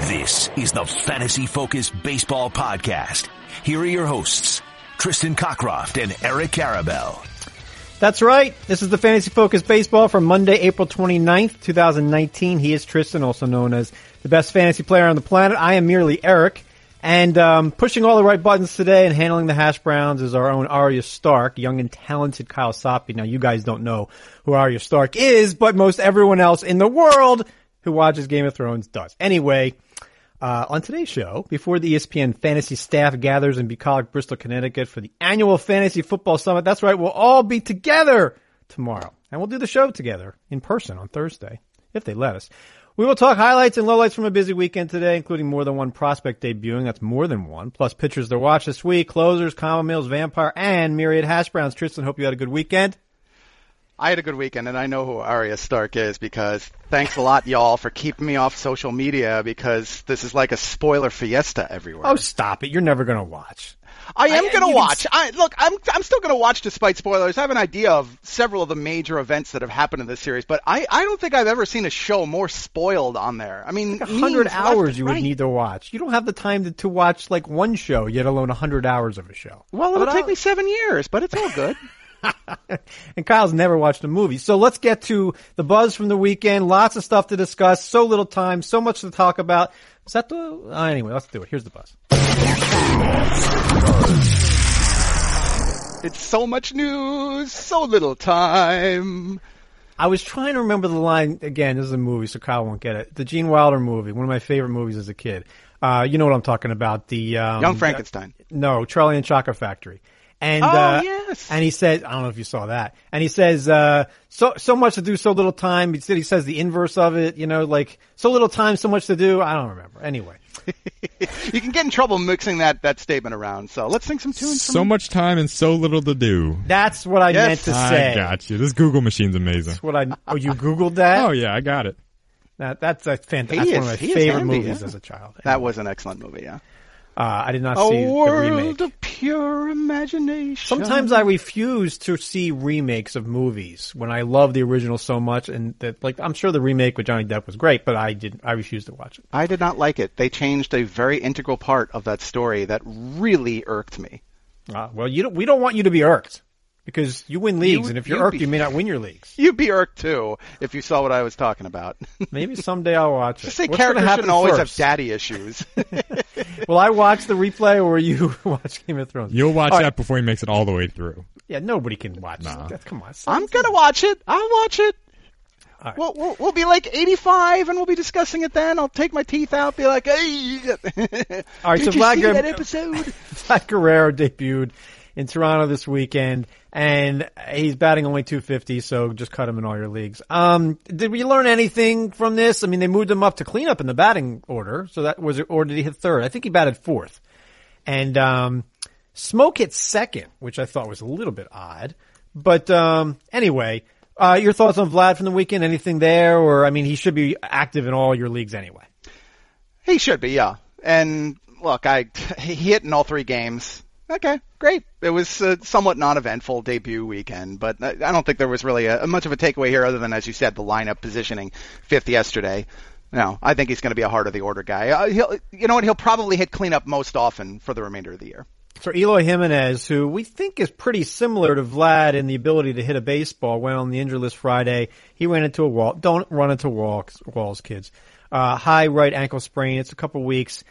This is the Fantasy Focus Baseball Podcast. Here are your hosts, Tristan Cockcroft and Eric Karabell. That's right. This is the Fantasy Focus Baseball from Monday, April 29th, 2019. He is Tristan, also known as the best fantasy player on the planet. I am merely Eric. And um, pushing all the right buttons today and handling the hash browns is our own Arya Stark, young and talented Kyle Soppe. Now, you guys don't know who Arya Stark is, but most everyone else in the world who watches Game of Thrones does. Anyway, uh, on today's show, before the ESPN fantasy staff gathers in bucolic Bristol, Connecticut for the annual fantasy football summit, that's right, we'll all be together tomorrow. And we'll do the show together in person on Thursday, if they let us. We will talk highlights and lowlights from a busy weekend today, including more than one prospect debuting. That's more than one. Plus pitchers to watch this week, closers, comma meals, vampire, and myriad hash browns. Tristan, hope you had a good weekend. I had a good weekend, and I know who Arya Stark is because thanks a lot, y'all, for keeping me off social media because this is like a spoiler fiesta everywhere. Oh, stop it. You're never going to watch. I am I- gonna watch. I look, I'm I'm still gonna watch despite spoilers. I have an idea of several of the major events that have happened in this series, but I I don't think I've ever seen a show more spoiled on there. I mean, A hundred hours you would right. need to watch. You don't have the time to, to watch like one show, yet alone a hundred hours of a show. Well, it'll But take I'll- me seven years, but it's all good. And Kyle's never watched a movie. So let's get to the buzz from the weekend. Lots of stuff to discuss. So little time. So much to talk about. Is that the, uh, anyway, let's do it. Here's the buzz. it's so much news, so little time. I was trying to remember the line again. This is a movie, so Kyle won't get it. The Gene Wilder movie, one of my favorite movies as a kid. Uh, you know what I'm talking about? The um, Young Frankenstein. No, Charlie and Chocolate Factory. And Oh, uh, yes. and he says, I don't know if you saw that. And he says, uh, so so much to do, so little time. He said he says the inverse of it. You know, like so little time, so much to do. I don't remember. Anyway, You can get in trouble mixing that that statement around. So let's sing some tunes. So from much time and so little to do. that's what I Yes. meant to say. I got you. This Google machine's amazing. That's what I. Oh, you googled that? Oh yeah, I got it. That, that's a fantastic. He That's one of my favorite handy, movies yeah. as a child. That was an excellent movie. Yeah. Uh, I did not A see the world remake. of pure imagination. Sometimes I refuse to see remakes of movies when I love the original so much, and that like I'm sure the remake with Johnny Depp was great, but I did I refused to watch it. I did not like it. They changed a very integral part of that story that really irked me. Uh, well, you don't, we don't want you to be irked because you win leagues, would- and if you're you'd irked, be- you may not win your leagues. You'd be irked too if you saw what I was talking about. Maybe someday I'll watch it. Just say What's gonna characters happen shouldn't always first? have daddy issues. Will I watch the replay or will you watch Game of Thrones? You'll watch All that right. before he makes it all the way through. Yeah, nobody can watch Nah. that. Come on, I'm gonna watch it. I'll watch it. All right. We'll, we'll, we'll be like 85 and we'll be discussing it then. I'll take my teeth out, be like, hey. All right, Did so you Vlad see Guer- that episode? Vlad Guerrero debuted in Toronto this weekend, and he's batting only 250, so just cut him in all your leagues. Um, did we learn anything from this? I mean, they moved him up to cleanup in the batting order, so that was, or did he hit third? I think he batted fourth. And, um, Smoak hit second, which I thought was a little bit odd. But, um, anyway, uh, your thoughts on Vlad from the weekend? Anything there? Or, I mean, he should be active in all your leagues anyway. He should be, yeah. And look, I he hit in all three games. Okay, great. It was a somewhat non-eventful debut weekend, but I don't think there was really a, much of a takeaway here, other than, as you said, the lineup positioning fifth yesterday. No, I think he's going to be a heart of the order guy. Uh, he'll, you know what? He'll probably hit cleanup most often for the remainder of the year. So Eloy Jimenez, who we think is pretty similar to Vlad in the ability to hit a baseball, went on the injury list Friday. He ran into a wall. Don't run into walls, walls, kids. Uh, high right ankle sprain. It's a couple weeks.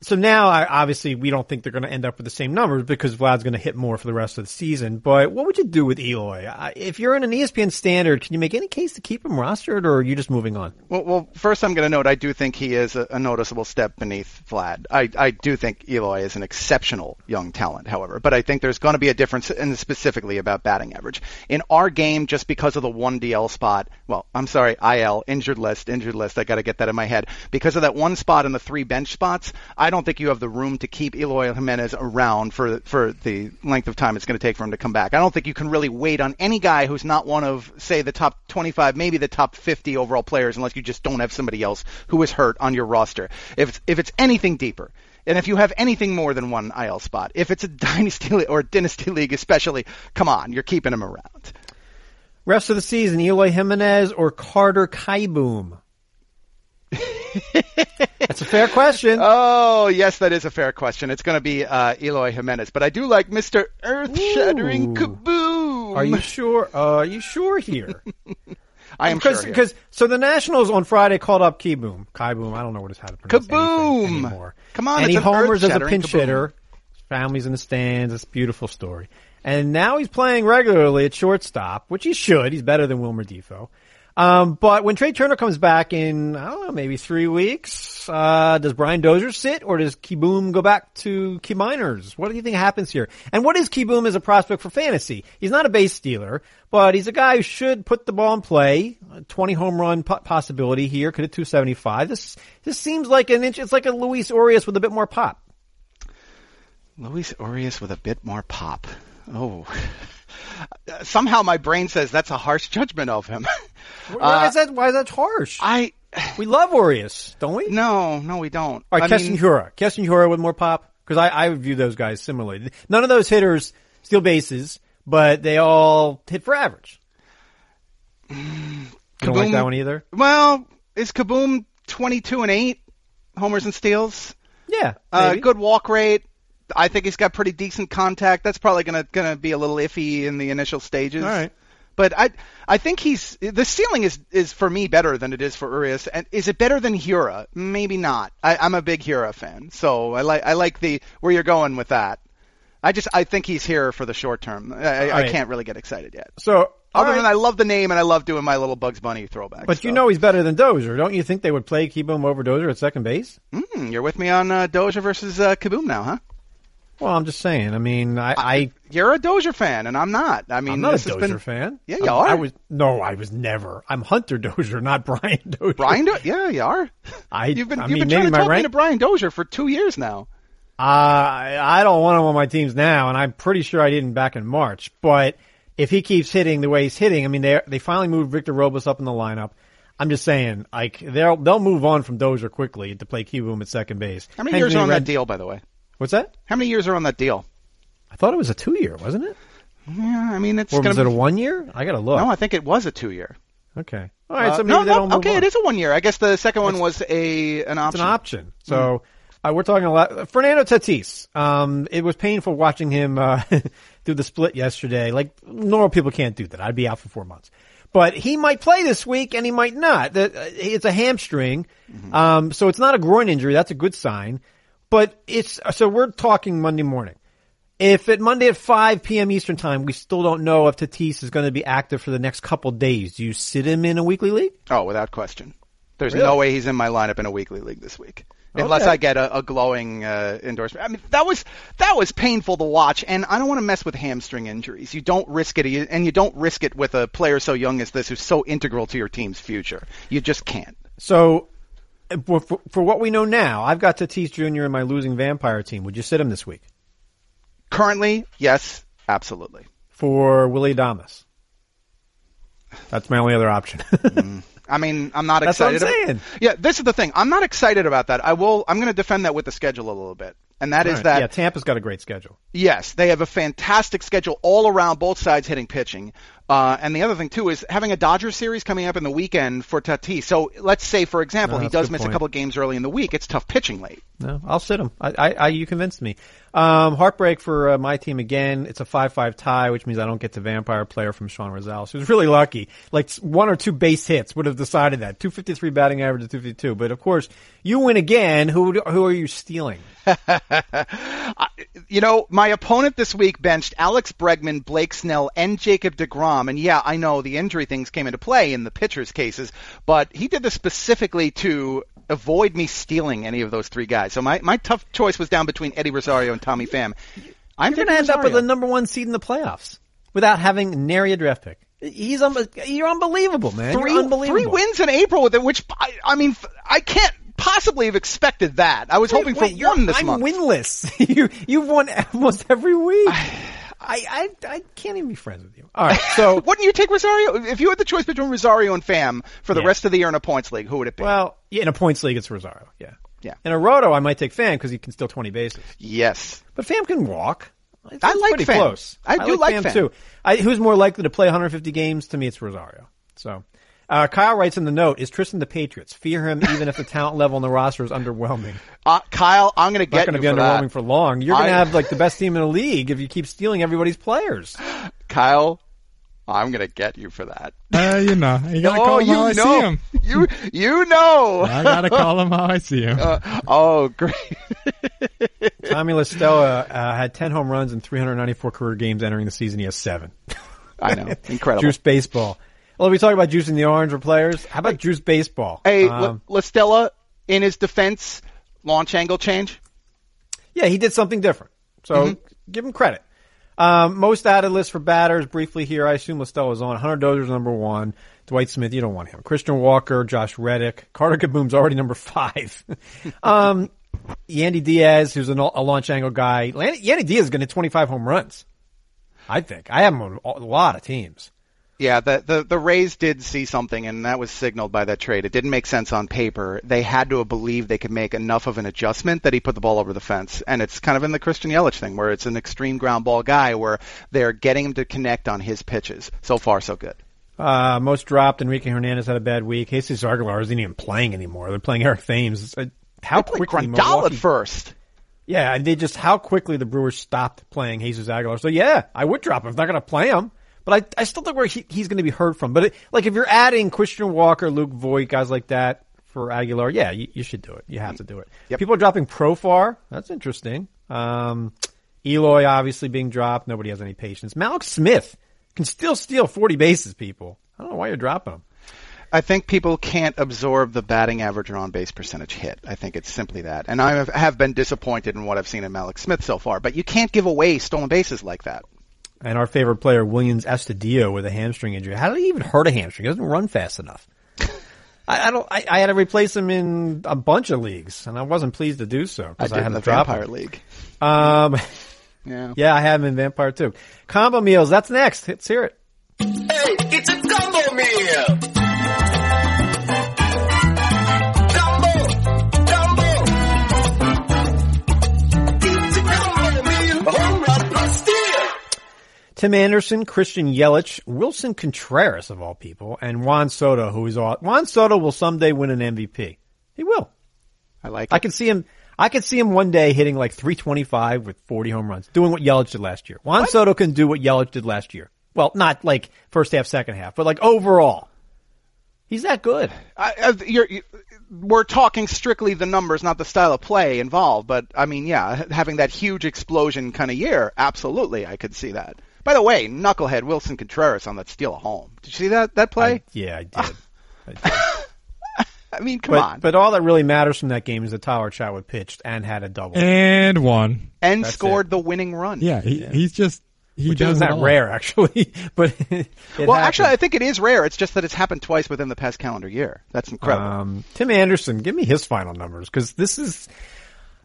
So now, I, obviously, we don't think they're going to end up with the same numbers because Vlad's going to hit more for the rest of the season. But what would you do with Eloy? Uh, if you're in an ESPN standard, can you make any case to keep him rostered, or are you just moving on? Well, well first I'm going to note I do think he is a, a noticeable step beneath Vlad. I, I do think Eloy is an exceptional young talent, however, but I think there's going to be a difference, and specifically about batting average. In our game, just because of the one DL spot, well, I'm sorry, IL, injured list, injured list, I got to get that in my head. Because of that one spot and the three bench spots, I don't think you have the room to keep Eloy Jimenez around for for the length of time it's going to take for him to come back. I don't think you can really wait on any guy who's not one of, say, the top 25, maybe the top 50 overall players, unless you just don't have somebody else who is hurt on your roster. If it's, if it's anything deeper. And if you have anything more than one IL spot, if it's a dynasty or dynasty league especially, come on, you're keeping him around. Rest of the season, Eloy Jimenez or Carter Kieboom? That's a fair question. Oh, yes, that is a fair question. It's going to be uh, Eloy Jimenez, but I do like Mr. Earth Shattering Kaboom. Are you sure? Uh, are you sure here? I am Because sure. because so the Nationals on Friday called up Kieboom. Kieboom. I don't know what it's how to pronounce Kaboom! anymore. Come on, and it's he homers as a pinch kaboom. hitter. His family's in the stands. It's a beautiful story. And now he's playing regularly at shortstop, which he should. He's better than Wilmer Difo. Um, but when Trea Turner comes back in, I don't know, maybe three weeks, uh, does Brian Dozier sit or does Kieboom go back to Key Miners? What do you think happens here? And what is Kieboom as a prospect for fantasy? He's not a base stealer, but he's a guy who should put the ball in play. A 20 home run po- possibility here. Could hit 275. This, this seems like an inch, it's like a Luis Urias with a bit more pop. Luis Urias with a bit more pop. Oh. Somehow my brain says that's a harsh judgment of him. Why is that, why is that harsh? I we love Urias, don't we? no, no, we don't. All right, Keston Hiura. Keston Hiura with more pop? Because I, I view those guys similarly. None of those hitters steal bases, but they all hit for average. You don't like that one either? well, is Kaboom 22 and 8 homers and steals? Yeah. Uh, good walk rate. I think he's got pretty decent contact. That's probably gonna gonna be a little iffy in the initial stages. All right. But I I think he's the ceiling is is for me better than it is for Urias. And is it better than Hiura? Maybe not. I, I'm a big Hiura fan, so I like I like the where you're going with that. I just I think he's here for the short term. I, I, I can't really get excited yet. So, Other right. than I love the name and I love doing my little Bugs Bunny throwback. but you know he's better than Dozier. Don't you think they would play Kieboom over Dozier at second base? mm, you're with me on uh, Doja versus uh, Kaboom now, huh? Well, I'm just saying. I mean, I, I You're a Doja fan, and I'm not. I mean, I'm not a Dozier been fan. Yeah, you I'm- are. I was no, I was never. I'm Hunter Dozier, not Brian Dozier. Brian. Do- yeah, you are. I, You've been I you've mean, been trying to my talk me to Brian Dozier for two years now. Uh, I don't want him on my teams now, and I'm pretty sure I didn't back in March. But if he keeps hitting the way he's hitting, I mean, they they finally moved Victor Robles up in the lineup. I'm just saying, like they'll they'll move on from Dozier quickly to play Kieboom at second base. How many Henry years on Red- that deal, by the way? What's that? How many years are on that deal? I thought it was a two year, wasn't it? Yeah, I mean it's Or gonna was it a one year? I gotta look. No, I think it was a two year. okay. All right. Uh, so maybe no, they no, okay, on. it is a one year. I guess the second one was a an It's option. an option. So uh, we're talking a lot. Fernando Tatis. Um, it was painful watching him uh, do the split yesterday. Like normal people can't do that. I'd be out for four months. But he might play this week and he might not. Uh, It's a hamstring, um, so it's not a groin injury. That's a good sign. But it's so we're talking Monday morning. If at Monday at 5 p.m. Eastern time, we still don't know if Tatis is going to be active for the next couple days, do you sit him in a weekly league? Oh, without question. There's Really? no way he's in my lineup in a weekly league this week. Unless Okay. I get a, a glowing uh, endorsement. I mean, that was that was painful to watch, and I don't want to mess with hamstring injuries. You don't risk it, and you don't risk it with a player so young as this, who's so integral to your team's future. You just can't. So, for, for, for what we know now, I've got Tatis Jr. in my losing vampire team. Would you sit him this week Currently, yes, absolutely. for Willy Adames? That's my only other option. Mm. I mean, I'm not That's what I'm excited. about- saying. Yeah, this is the thing. I'm not excited about that. I will. I'm going to defend that with the schedule a little bit, and that is right. that yeah, Tampa's got a great schedule. Yes, they have a fantastic schedule all around, both sides hitting pitching. Uh, and the other thing too is having a Dodgers series coming up in the weekend for Tatis. So let's say, for example, No, he a does miss point. a couple of games early in the week. It's tough pitching late. No, I'll sit him. I, I, I you convinced me. Um, heartbreak for uh, my team again. It's a five-five tie, which means I don't get the vampire player from Sean Rosales. Was really lucky. Like one or two base hits would have decided that. Two fifty-three batting average to two fifty-two. But of course, you win again. Who who are you stealing? You know, my opponent this week benched Alex Bregman, Blake Snell, and Jacob DeGrom. And yeah, I know the injury things came into play in the pitchers' cases, but he did this specifically to avoid me stealing any of those three guys. So my, my tough choice was down between Eddie Rosario and Tommy Pham. I'm going to end up with the number one seed in the playoffs without having nary a draft pick. He's un- you're unbelievable, man. three you're unbelievable. three wins in April with it, which I, I mean, I can't possibly have expected that. I was hoping Wait, for you're- one this I'm month. winless. you you've won almost every week. I, I I I can't even be friends with you. All right, so Wouldn't you take Rosario if you had the choice between Rosario and Pham for the Yeah. rest of the year in a points league? Who would it be? well, yeah, in a points league, it's Rosario. Yeah, Yeah. In a roto, I might take Pham because he can steal twenty bases, yes. but Pham can walk. It's, I like pretty Pham. close. I do like Pham, Pham. too. I, who's more likely to play 150 games? To me, it's Rosario. So. Uh, Kyle writes in the note, is Tristan the Patriots? Fear him even if the talent level on the roster is underwhelming. Uh, Kyle, I'm going to Not get going to you be for underwhelming that. for long. You're going to have like the best team in the league if you keep stealing everybody's players. Kyle, I'm going to get you for that. Uh, you know, you gotta oh, call him you how I see him. You you know. I gotta call him how I see him. Uh, oh, great. Tommy La Stella uh, had 10 home runs in 394 career games entering the season. He has seven. I know. Incredible. Juice baseball. Well, we talk about juicing the orange for players. How about juice baseball? Hey, Um, La Stella, in his defense, launch angle change. yeah, he did something different. So Mm-hmm. give him credit. Um, most added list for batters briefly here. I assume La Stella is on. Hunter Dozier's number one. Dwight Smith, you don't want him. Christian Walker, Josh Reddick. Carter Kaboom's already number five. um, Yandy Diaz, who's an, a launch angle guy. Yandy Diaz is going to hit 25 home runs. I think. I have him on a lot of teams. Yeah, the, the the Rays did see something, and that was signaled by that trade. It didn't make sense on paper. They had to have believed they could make enough of an adjustment that he put the ball over the fence. And it's kind of in the Christian Yelich thing, where it's an extreme ground ball guy, where they're getting him to connect on his pitches. So far, so good. Uh, most dropped. Enrique Hernandez had a bad week. Jesus Aguilar isn't even playing anymore. They're playing Eric Thames. Uh, How quickly Grandal Milwaukee at first. Yeah, and they just how quickly the Brewers stopped playing Jesus Aguilar. So yeah, I would drop him. I'm not going to play him, but I I still think where he, he's going to be heard from. But it, like if you're adding Christian Walker, Luke Voit, guys like that for Aguilar, yeah, you, you should do it. You have to do it. Yep. People are dropping Profar. That's interesting. Um, Eloy obviously being dropped. Nobody has any patience. Mallex Smith can still steal 40 bases. People, I don't know why you're dropping him. I think people can't absorb the batting average or on base percentage hit. I think it's simply that. And I have, have been disappointed in what I've seen in Mallex Smith so far. But you can't give away stolen bases like that. And our favorite player, Willians Astudillo, with a hamstring injury. How did he even hurt a hamstring? He doesn't run fast enough. I, I don't. I, I had to replace him in a bunch of leagues, and I wasn't pleased to do so because did I, had to the drop Vampire him. League. Um, Yeah. yeah, I have him in Vampire too. Combo meals. That's next. Let's hear it. Tim Anderson, Christian Yelich, Willson Contreras of all people, and Juan Soto, who is all, Juan Soto will someday win an MVP. He will. I like I can see him. I can see him one day hitting like 325 with 40 home runs, doing what Yelich did last year. Juan Soto can do what Yelich did last year. Well, not like first half, second half, but like overall. He's that good. I, I, you're, you, we're talking strictly the numbers, not the style of play involved. But I mean, yeah, having that huge explosion kind of year, absolutely, I could see that. By the way, knucklehead Willson Contreras on that steal a home. Did you see that that play? I- yeah, I did. I did. I, mean, come But, on. but all that really matters from that game is that Tyler Chatwood pitched and had a double. And one. and that's scored the winning run. Yeah, he, he's just he which does isn't that all. rare, actually. but it Well, happened. actually, I think it is rare. It's just that it's happened twice within the past calendar year. That's incredible. Um, Tim Anderson, give me his final numbers because this is,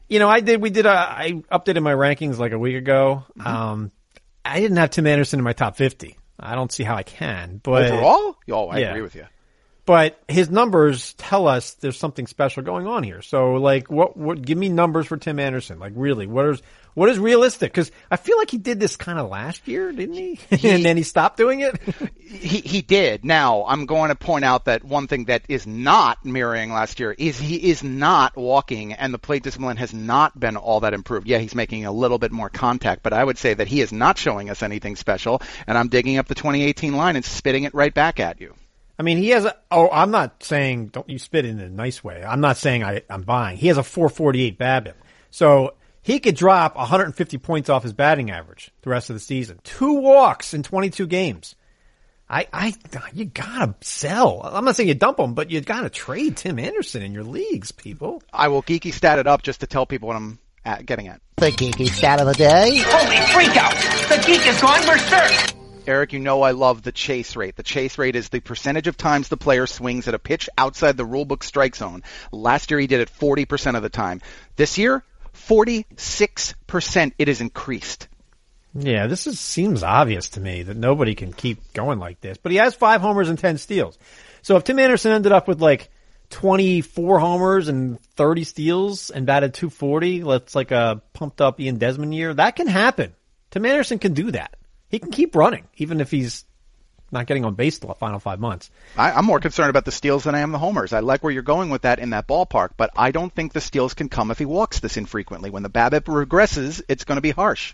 you know, I did. We did. A, I updated my rankings like a week ago. Mm-hmm. Um, I didn't have Tim Anderson in my top fifty. I don't see how I can. But Overall, oh, I yeah. agree with you. But his numbers tell us there's something special going on here. So, like, what? What? Give me numbers for Tim Anderson. Like, really, what is what is realistic? Because I feel like he did this kind of last year, didn't he? and then he stopped doing it. He he did. Now I'm going to point out that one thing that is not mirroring last year is he is not walking, and the plate discipline has not been all that improved. Yeah, he's making a little bit more contact, but I would say that he is not showing us anything special. And I'm digging up the 2018 line and spitting it right back at you. I mean, he has a, oh, I'm not saying, don't you spit in a nice way. I'm not saying I, I'm buying. He has a 448 BABIP. So he could drop 150 points off his batting average the rest of the season. Two walks in 22 games. I, I, you gotta sell. I'm not saying you dump him, but you gotta trade Tim Anderson in your leagues, people. I will geeky stat it up just to tell people what I'm at, getting at. The geeky stat of the day. Holy freak out! The geek is gone berserk! Eric, you know I love the chase rate. The chase rate is the percentage of times the player swings at a pitch outside the rulebook strike zone. Last year he did it 40% of the time. This year, 46% it is increased. Yeah, this is, seems obvious to me that nobody can keep going like this. But he has five homers and ten steals. So if Tim Anderson ended up with like 24 homers and 30 steals and batted 240, that's like a pumped up Ian Desmond year, that can happen. Tim Anderson can do that. He can keep running, even if he's not getting on base the final five months. I, I'm more concerned about the steals than I am the homers. I like where you're going with that in that ballpark, but I don't think the steals can come if he walks this infrequently. When the BABIP regresses, it's going to be harsh.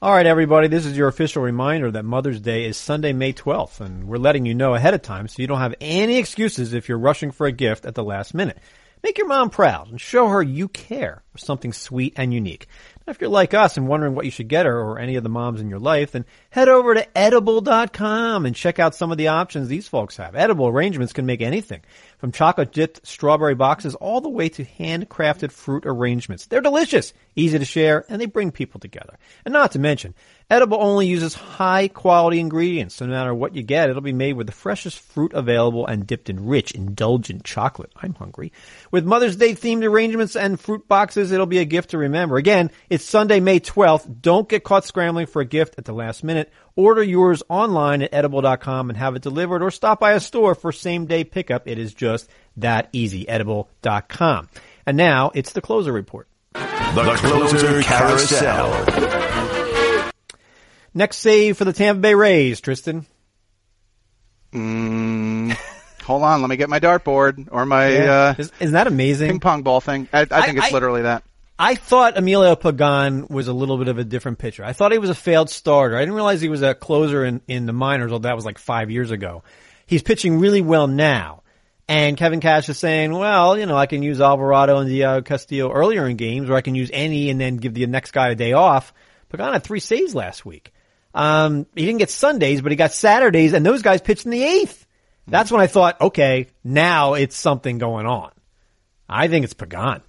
All right, everybody, this is your official reminder that Mother's Day is Sunday, May 12th, and we're letting you know ahead of time so you don't have any excuses if you're rushing for a gift at the last minute. Make your mom proud and show her you care with something sweet and unique. If you're like us and wondering what you should get her or any of the moms in your life, then head over to edible.com and check out some of the options these folks have. Edible arrangements can make anything from chocolate dipped strawberry boxes all the way to handcrafted fruit arrangements. They're delicious, easy to share, and they bring people together. And not to mention, Edible only uses high quality ingredients, so no matter what you get, it'll be made with the freshest fruit available and dipped in rich, indulgent chocolate. I'm hungry. With Mother's Day themed arrangements and fruit boxes, it'll be a gift to remember. Again, it's Sunday, May 12th. Don't get caught scrambling for a gift at the last minute. Order yours online at edible.com and have it delivered or stop by a store for same day pickup. It is just that easy. Edible.com. And now it's the closer report. The Closer Carousel. Next save for the Tampa Bay Rays, Tristan. Mm, hold on, let me get my dartboard or my uh, is, isn't that amazing? ping pong ball thing. I, I think I- it's I- literally that. I thought Emilio Pagan was a little bit of a different pitcher. I thought he was a failed starter. I didn't realize he was a closer in, in the minors, although that was like five years ago. He's pitching really well now. And Kevin Cash is saying, well, you know, I can use Alvarado and Diego Castillo earlier in games, or I can use any and then give the next guy a day off. Pagan had three saves last week. Um, he didn't get Sundays, but he got Saturdays, and those guys pitched in the eighth. That's when I thought, okay, now it's something going on. I think it's Pagan.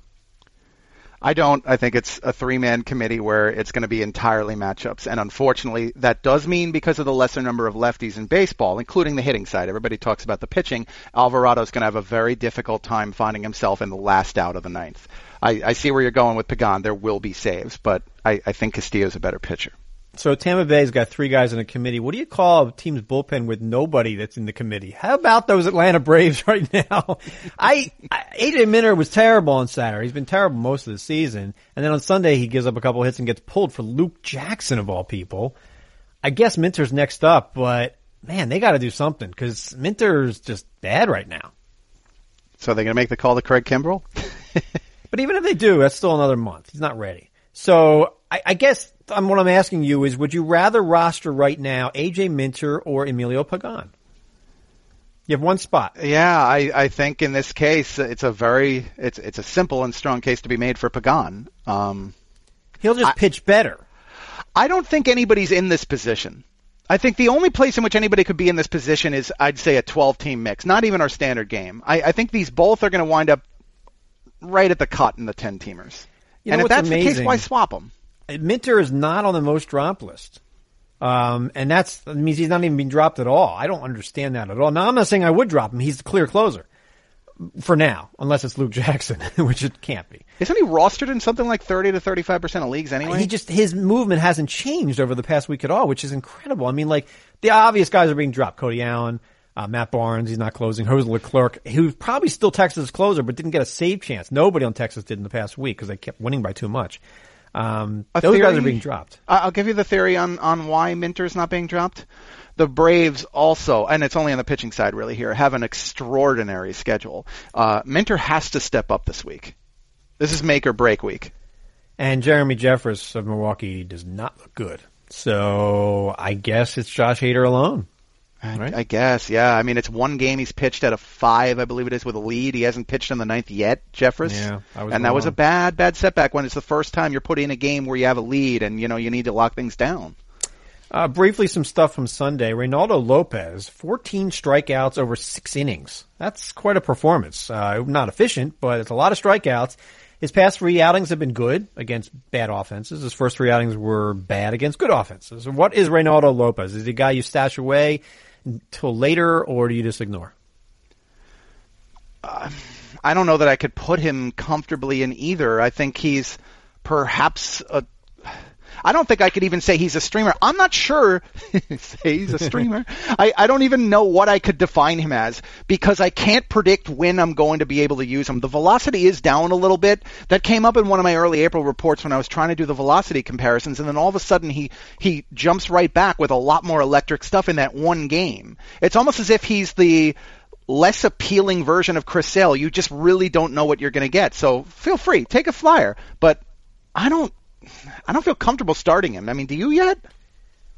I don't. I think it's a three-man committee where it's going to be entirely matchups, and unfortunately, that does mean because of the lesser number of lefties in baseball, including the hitting side. Everybody talks about the pitching. Alvarado's going to have a very difficult time finding himself in the last out of the ninth. I, I see where you're going with Pagan. There will be saves, but I, I think Castillo's a better pitcher. So Tampa Bay's got three guys in a committee. What do you call a team's bullpen with nobody that's in the committee? How about those Atlanta Braves right now? I, I AJ Minter was terrible on Saturday. He's been terrible most of the season, and then on Sunday he gives up a couple hits and gets pulled for Luke Jackson of all people. I guess Minter's next up, but man, they got to do something because Minter's just bad right now. So they're going to make the call to Craig Kimbrel. But even if they do, that's still another month. He's not ready. So I, I guess um, what I'm asking you is, would you rather roster right now AJ Minter or Emilio Pagan? You have one spot. Yeah, I, I think in this case it's a very it's it's a simple and strong case to be made for Pagan. Um, He'll just pitch better. I don't think anybody's in this position. I think the only place in which anybody could be in this position is, I'd say, a 12 team mix, not even our standard game. I, I think these both are going to wind up right at the cut in the 10 teamers. You know and if that's the case, why swap them? Minter is not on the most drop list. Um, and that's, that means he's not even being dropped at all. I don't understand that at all. Now, I'm not saying I would drop him. He's the clear closer. For now, unless it's Luke Jackson, which it can't be. Isn't he rostered in something like 30 to 35% of leagues anyway? He just his movement hasn't changed over the past week at all, which is incredible. I mean, like the obvious guys are being dropped: Cody Allen, uh, Matt Barnes. He's not closing. Jose Leclerc, who's probably still Texas' closer, but didn't get a save chance. Nobody on Texas did in the past week because they kept winning by too much. Um, those guys are being dropped. I'll give you the theory on, on why Minter's not being dropped. The Braves also, and it's only on the pitching side really here, have an extraordinary schedule. Uh, Minter has to step up this week. This is make or break week. And Jeremy Jeffress of Milwaukee does not look good. So I guess it's Josh Hader alone. I, Right. I guess, yeah. I mean, it's one game he's pitched out of five, I believe it is, with a lead. He hasn't pitched in the ninth yet, Jeffress. Yeah, and that was a bad, bad setback when it's the first time you're put in a game where you have a lead and, you know, you need to lock things down. Uh, briefly, some stuff from Sunday. Reynaldo Lopez, 14 strikeouts over six innings. That's quite a performance. Uh, not efficient, but it's a lot of strikeouts. His past three outings have been good against bad offenses. His first three outings were bad against good offenses. What is Reynaldo Lopez? Is he a guy you stash away until later, or do you just ignore? Uh, I don't know that I could put him comfortably in either. I think he's perhaps a. I don't think I could even say he's a streamer. I'm not sure. he's a streamer. I, I don't even know what I could define him as because I can't predict when I'm going to be able to use him. The velocity is down a little bit. That came up in one of my early April reports when I was trying to do the velocity comparisons, and then all of a sudden he he jumps right back with a lot more electric stuff in that one game. It's almost as if he's the less appealing version of Chris Sale. You just really don't know what you're going to get. So feel free, take a flyer. But I don't, I don't feel comfortable starting him. I mean, do you yet?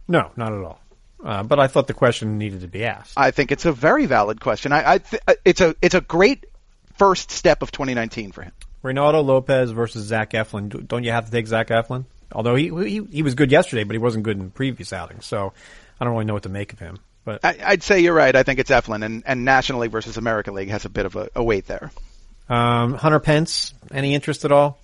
No, not at all. Uh, but I thought the question needed to be asked. I think it's a very valid question. I, I th- it's a, it's a great first step of 2019 for him. Reynaldo Lopez versus Zach Eflin. Do- Don't you have to take Zach Eflin? Although he, he he was good yesterday, but he wasn't good in previous outings. So I don't really know what to make of him. But I, I'd say you're right. I think it's Eflin, and, and National League versus American League has a bit of a, a weight there. Um, Hunter Pence, any interest at all?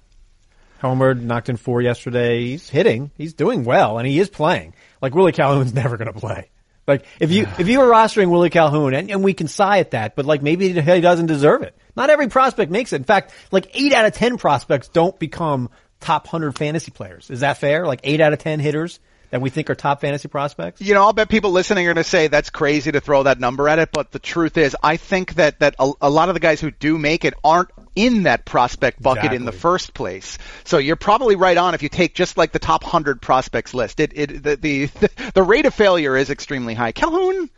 Homered, knocked in four yesterday. He's hitting. He's doing well, and he is playing. Like Willie Calhoun's never going to play. Like if you if you were rostering Willie Calhoun, and, and we can sigh at that, but like maybe he doesn't deserve it. Not every prospect makes it. In fact, like eight out of ten prospects don't become top hundred fantasy players. Is that fair? Like eight out of ten hitters that we think are top fantasy prospects. You know, I'll bet people listening are going to say that's crazy to throw that number at it, but the truth is, I think that that a, a lot of the guys who do make it aren't in that prospect bucket in the first place. So you're probably right on if you take just like the top hundred prospects list. It it the the, the rate of failure is extremely high. Calhoun.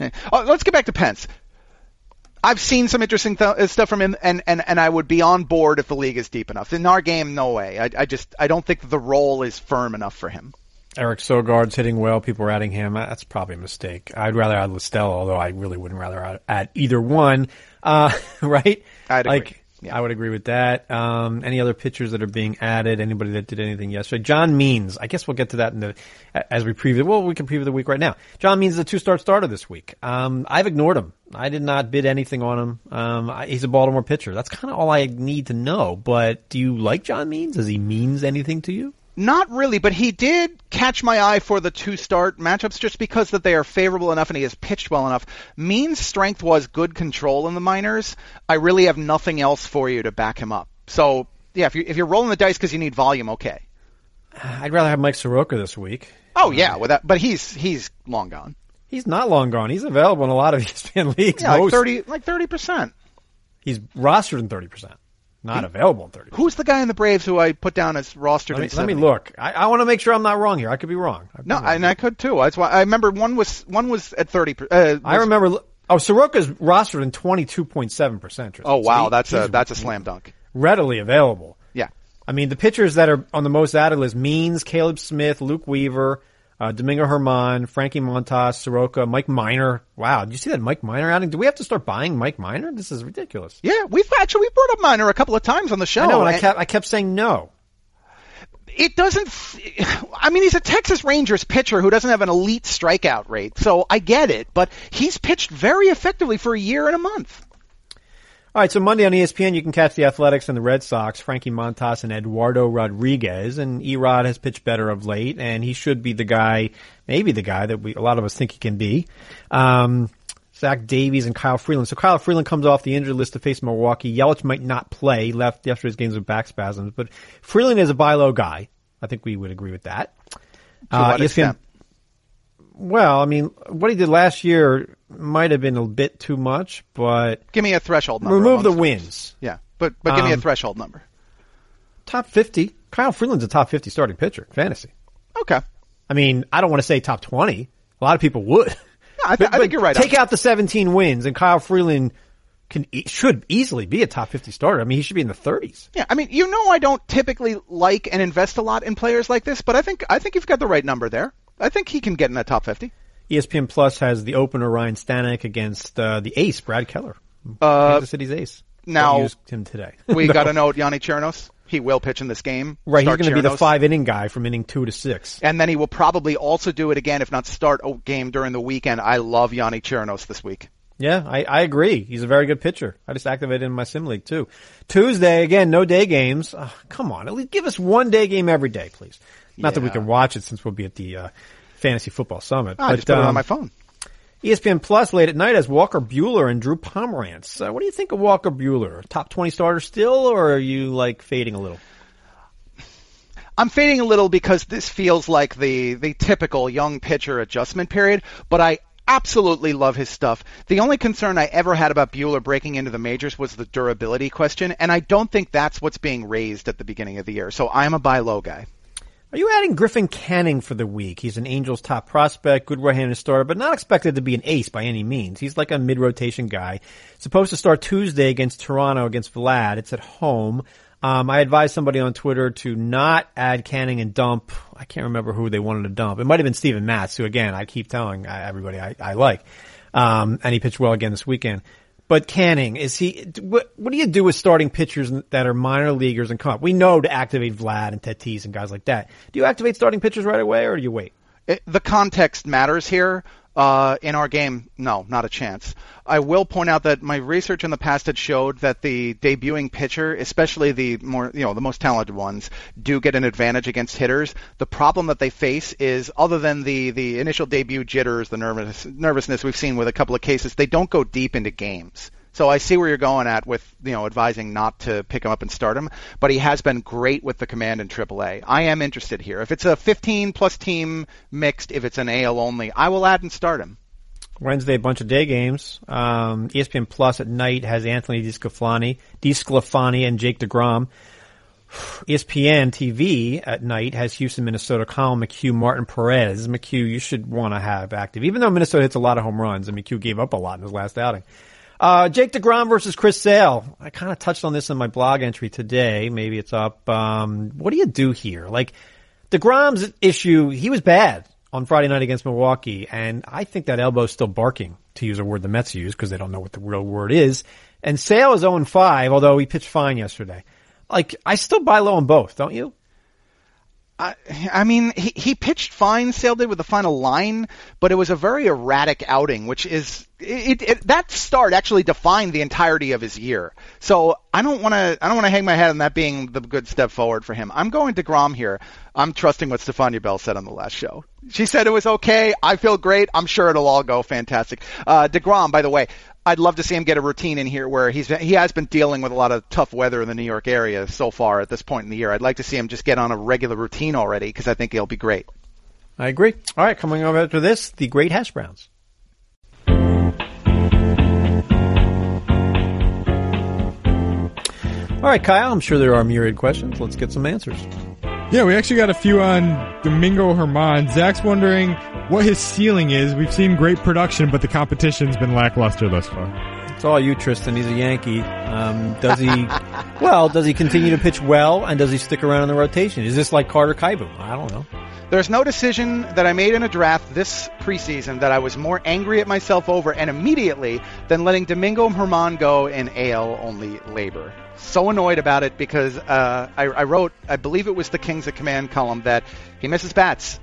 eh. Oh, let's get back to Pence. I've seen some interesting th- stuff from him, and, and, and I would be on board if the league is deep enough. In our game, no way. I, I just I don't think the role is firm enough for him. Eric Sogard's hitting well. People are adding him. That's probably a mistake. I'd rather add La Stella, although I really wouldn't rather add, either one. Uh, right? I'd agree. Yeah. I would agree with that. Um, any other pitchers that are being added? Anybody that did anything yesterday? John Means. I guess we'll get to that in the as we preview. Well, we can preview the week right now. John Means is a two-start starter this week. Um, I've ignored him. I did not bid anything on him. Um, I, he's a Baltimore pitcher. That's kind of all I need to know. But do you like John Means? Does he means anything to you? Not really, but he did catch my eye for the two start matchups just because that they are favorable enough and he has pitched well enough. Means strength was good control in the minors. I really have nothing else for you to back him up. So yeah, if you if you're rolling the dice because you need volume, okay. I'd rather have Mike Soroka this week. Oh yeah, with that, but he's he's long gone. He's not long gone. He's available in a lot of ESPN leagues. Yeah, like thirty like thirty percent. He's rostered in thirty percent, not available in thirty. Who's the guy in the Braves who I put down as rostered Let me, let me look. I, I want to make sure I'm not wrong here. I could be wrong. I could No, be wrong. and I could too. That's why I remember one was one was at thirty. per- Uh, I remember. Oh, Soroka's rostered in twenty two point seven percent. Oh wow, that's a that's a slam dunk. readily available. Yeah. I mean, the pitchers that are on the most added list: Means, Caleb Smith, Luke Weaver, uh, Domingo German, Frankie Montas, Soroka, Mike Minor. Wow, did you see that Mike Minor outing? Do we have to start buying Mike Minor? This is ridiculous. Yeah, we've actually we brought up Minor a couple of times on the show. I know, and I kept I kept saying no. it doesn't. I mean, he's a Texas Rangers pitcher who doesn't have an elite strikeout rate, so I get it. But he's pitched very effectively for a year and a month. All right, so Monday on ESPN, you can catch the Athletics and the Red Sox, Frankie Montas and Eduardo Rodriguez. And Erod has pitched better of late, and he should be the guy, maybe the guy that we a lot of us think he can be. Um, Zach Davies and Kyle Freeland. So Kyle Freeland comes off the injured list to face Milwaukee. Yelich might not play. He left yesterday's games with back spasms, but Freeland is a buy low guy. I think we would agree with that. What extent? Well, I mean, what he did last year might have been a bit too much, but Give me a threshold number. remove the wins. Yeah, but but give me a Um, threshold number. top 50. Kyle Freeland's a top 50 starting pitcher, fantasy. Okay. I mean, I don't want to say top 20. A lot of people would. I th- I think you're right on Take out the 17 wins and Kyle Freeland can should easily be a top 50 starter. I mean, he should be in the 30s. Yeah, I mean, you know, I don't typically like and invest a lot in players like this, but I think I think you've got the right number there. I think he can get in that top fifty. ESPN Plus has the opener Ryan Stanek against uh, the ace Brad Keller, Uh, Kansas City's ace. now- Don't him today. We No. got to note Yonny Chirinos. He will pitch in this game. right. He's going to be the five inning guy from inning two to six. And then he will probably also do it again, if not start a game during the weekend. I love Yonny Chirinos this week. Yeah, I, I agree. He's a very good pitcher. I just activated him in my sim league too. Tuesday again, no day games. Oh, come on, at least give us one day game every day, please. Not that we can watch it since we'll be at the uh, fantasy football summit. Oh, I just put it um, on my phone. ESPN Plus late at night has Walker Buehler and Drew Pomeranz. Uh, what do you think of Walker Buehler? Top twenty starter still, or are you like fading a little? I'm fading a little because this feels like the the typical young pitcher adjustment period, but I absolutely love his stuff. The only concern I ever had about Buehler breaking into the majors was the durability question, and I don't think that's what's being raised at the beginning of the year. So I'm a buy low guy. Are you adding Griffin Canning for the week? He's an Angels top prospect, good right-handed starter, but not expected to be an ace by any means. He's like a mid-rotation guy. Supposed to start Tuesday against Toronto against Vlad. It's at home. Um, I advised somebody on Twitter to not add Canning and dump. I can't remember who they wanted to dump. It might have been Steven Matz, who again I keep telling everybody I, I like. Um, and he pitched well again this weekend. But Canning, is he? What, what do you do with starting pitchers that are minor leaguers and come up? We know to activate Vlad and Tatis and guys like that. Do you activate starting pitchers right away, or do you wait? It, the context matters here. Uh, in our game, no, not a chance. I will point out that my research in the past had showed that the debuting pitcher, especially the more, you know, the most talented ones, do get an advantage against hitters. The problem that they face is, other than the the initial debut jitters, the nervous nervousness we've seen with a couple of cases, they don't go deep into games. So I see where you're going at with, you know, advising not to pick him up and start him, but he has been great with the command in AAA. I am interested here. If it's a 15 plus team mixed, if it's an AL only, I will add and start him. Wednesday, a bunch of day games. Um, ESPN Plus at night has Anthony DiSclafani, DiSclafani and Jake DeGrom. ESPN TV at night has Houston, Minnesota, Collin McHugh, Martin Perez. McHugh, you should want to have active, even though Minnesota hits a lot of home runs and McHugh gave up a lot in his last outing. Uh, Jake DeGrom versus Chris Sale. I kind of touched on this in my blog entry today. Maybe it's up. Um, what do you do here? Like, DeGrom's issue, he was bad on Friday night against Milwaukee, and I think that elbow's still barking, to use a word the Mets use, because they don't know what the real word is. And Sale is 0-5, although he pitched fine yesterday. Like, I still buy low on both, don't you? I, I mean, he, he pitched fine, Sale did with the final line, but it was a very erratic outing, which is it, it, that start actually defined the entirety of his year. So I don't want to I don't want to hang my head on that being the good step forward for him. I'm going to Grom here. I'm trusting what Stephania Bell said on the last show. She said it was okay. I feel great. I'm sure it'll all go fantastic. Uh, Degrom, by the way, I'd love to see him get a routine in here where he's he has been dealing with a lot of tough weather in the New York area so far at this point in the year. I'd like to see him just get on a regular routine already because I think he'll be great. I agree. All right, coming over after this, the Great Hash Browns. All right, Kyle, I'm sure there are myriad questions. Let's get some answers. Yeah, we actually got a few on Domingo German. Zach's wondering what his ceiling is. We've seen great production, but the competition's been lackluster thus far. It's all you, Tristan. He's a Yankee. Um, does he, well, does he continue to pitch well and does he stick around in the rotation? Is this like Carter Kieboom? I don't know. There's no decision that I made in a draft this preseason that I was more angry at myself over and immediately than letting Domingo German go in AL only labor. So annoyed about it because uh, I, I wrote, I believe it was the Kings of Command column, that he misses bats,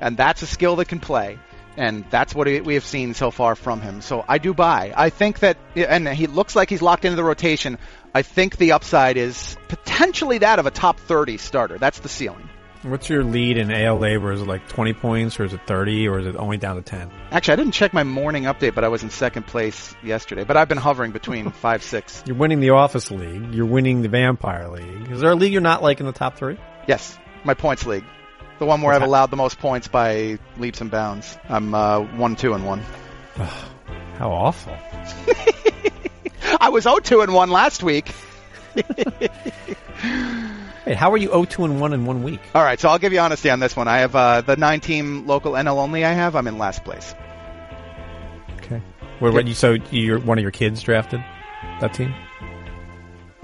and that's a skill that can play. And that's what we have seen so far from him. So I do buy. I think that, and he looks like he's locked into the rotation. I think the upside is potentially that of a top 30 starter. That's the ceiling. What's your lead in AL labor? Is it like 20 points or is it 30 or is it only down to 10? Actually, I didn't check my morning update, but I was in second place yesterday. But I've been hovering between five, six. You're winning the Office League. You're winning the Vampire League. Is there a league you're not like in the top three? Yes, my points league, the one where I've allowed the most points by leaps and bounds. I'm uh, one, two, and one. How awful. I was 0 2 and one last week. Hey, how are you 0-2 and 1 in one week? All right, so I'll give you honesty on this one. I have uh, the nine-team local NL only. I have. I'm in last place. Okay. What, what you, so you're, one of your kids drafted that team?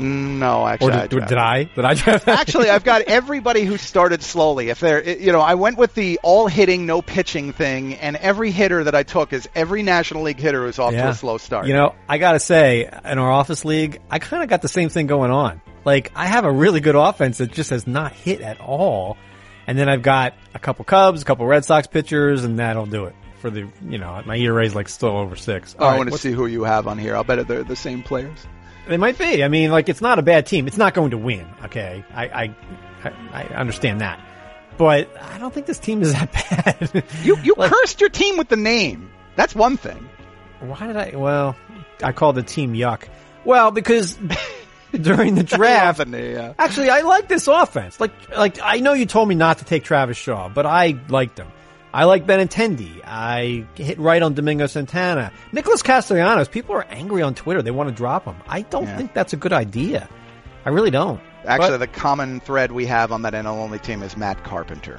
No, Or actually, I did, did, I? Did I draft? Actually, I've got everybody who started slowly. If they're, you know, I went with the all hitting, no pitching thing, and every hitter that I took is every National League hitter who's off to a slow start. You know, I gotta say, in our office league, I kind of got the same thing going on. Like, I have a really good offense that just has not hit at all. And then I've got a couple Cubs, a couple Red Sox pitchers, and that'll do it. for the you know my ERA is like still over six. Oh, All I want to see who you have on here. I'll bet they're the same players. They might be. I mean, like it's not a bad team. It's not going to win. Okay, I I I, understand that, but I don't think this team is that bad. You you Like- cursed your team with the name. That's one thing. Why did I? Well, I called the team yuck. Well, because during the draft, Love the name, yeah. actually, I like this offense. Like, like I know you told me not to take Travis Shaw, but I liked him. I like Benintendi. I hit right on Domingo Santana. Nicholas Castellanos. People are angry on Twitter. They want to drop him. I don't Yeah. think that's a good idea. I really don't. Actually, But- the common thread we have on that NL only team is Matt Carpenter.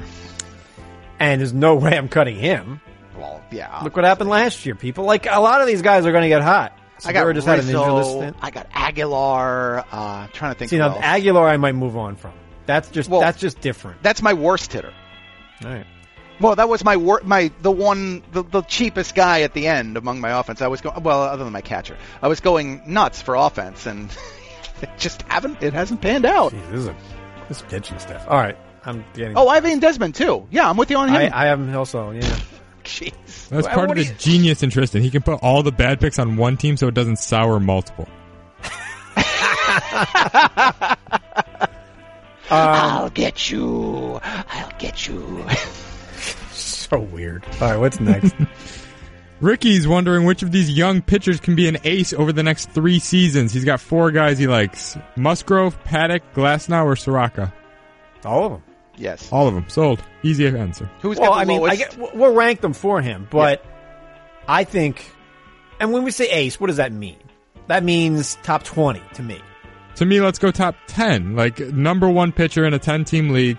and there's no way I'm cutting him. Well, yeah. Look what happened last year, people. Like a lot of these guys are going to get hot. I got just had an injury list Rizzo. I got Aguilar. Uh, trying to think. See now, else. Aguilar, I might move on from. That's just Well- that's just different. That's my worst hitter. All right. Well, that was my wor- my the one the, the cheapest guy at the end among my offense. I was going well, other than my catcher, I was going nuts for offense, and it just haven't it hasn't panned out. Jeez, this is a, this pitching stuff. All right, I'm getting. Oh, Ian Desmond too. Yeah, I'm with you on him. I, I have him also. Yeah. Jeez. That's part what of do the you- genius in Tristan. He can put all the bad picks on one team so it doesn't sour multiple. Um, I'll get you. I'll get you. So weird. All right, what's next? Ricky's wondering which of these young pitchers can be an ace over the next three seasons. He's got four guys he likes: Musgrove, Paddock, Glasnow, or Soroka. All of them. yes. All of them sold. Easy answer. Who's Well, the I mean, I get, we'll- we'll rank them for him, but I think, and when we say ace, what does that mean? That means top twenty to me. To me, let's go top ten. Like number one pitcher in a ten-team league.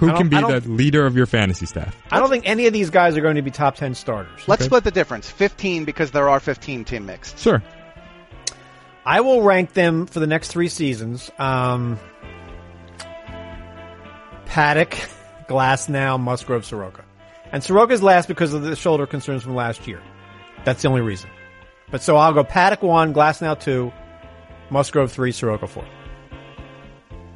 Who can be the leader of your fantasy staff? I don't think any of these guys are going to be top ten starters. Let's Okay. split the difference. 15 because there are 15 team mixed. Sure. I will rank them for the next three seasons. Um, Paddock, Glasnow, Musgrove, Soroka. And Soroka's last because of the shoulder concerns from last year. That's the only reason. But so I'll go Paddock one, Glasnow two, Musgrove three, Soroka four.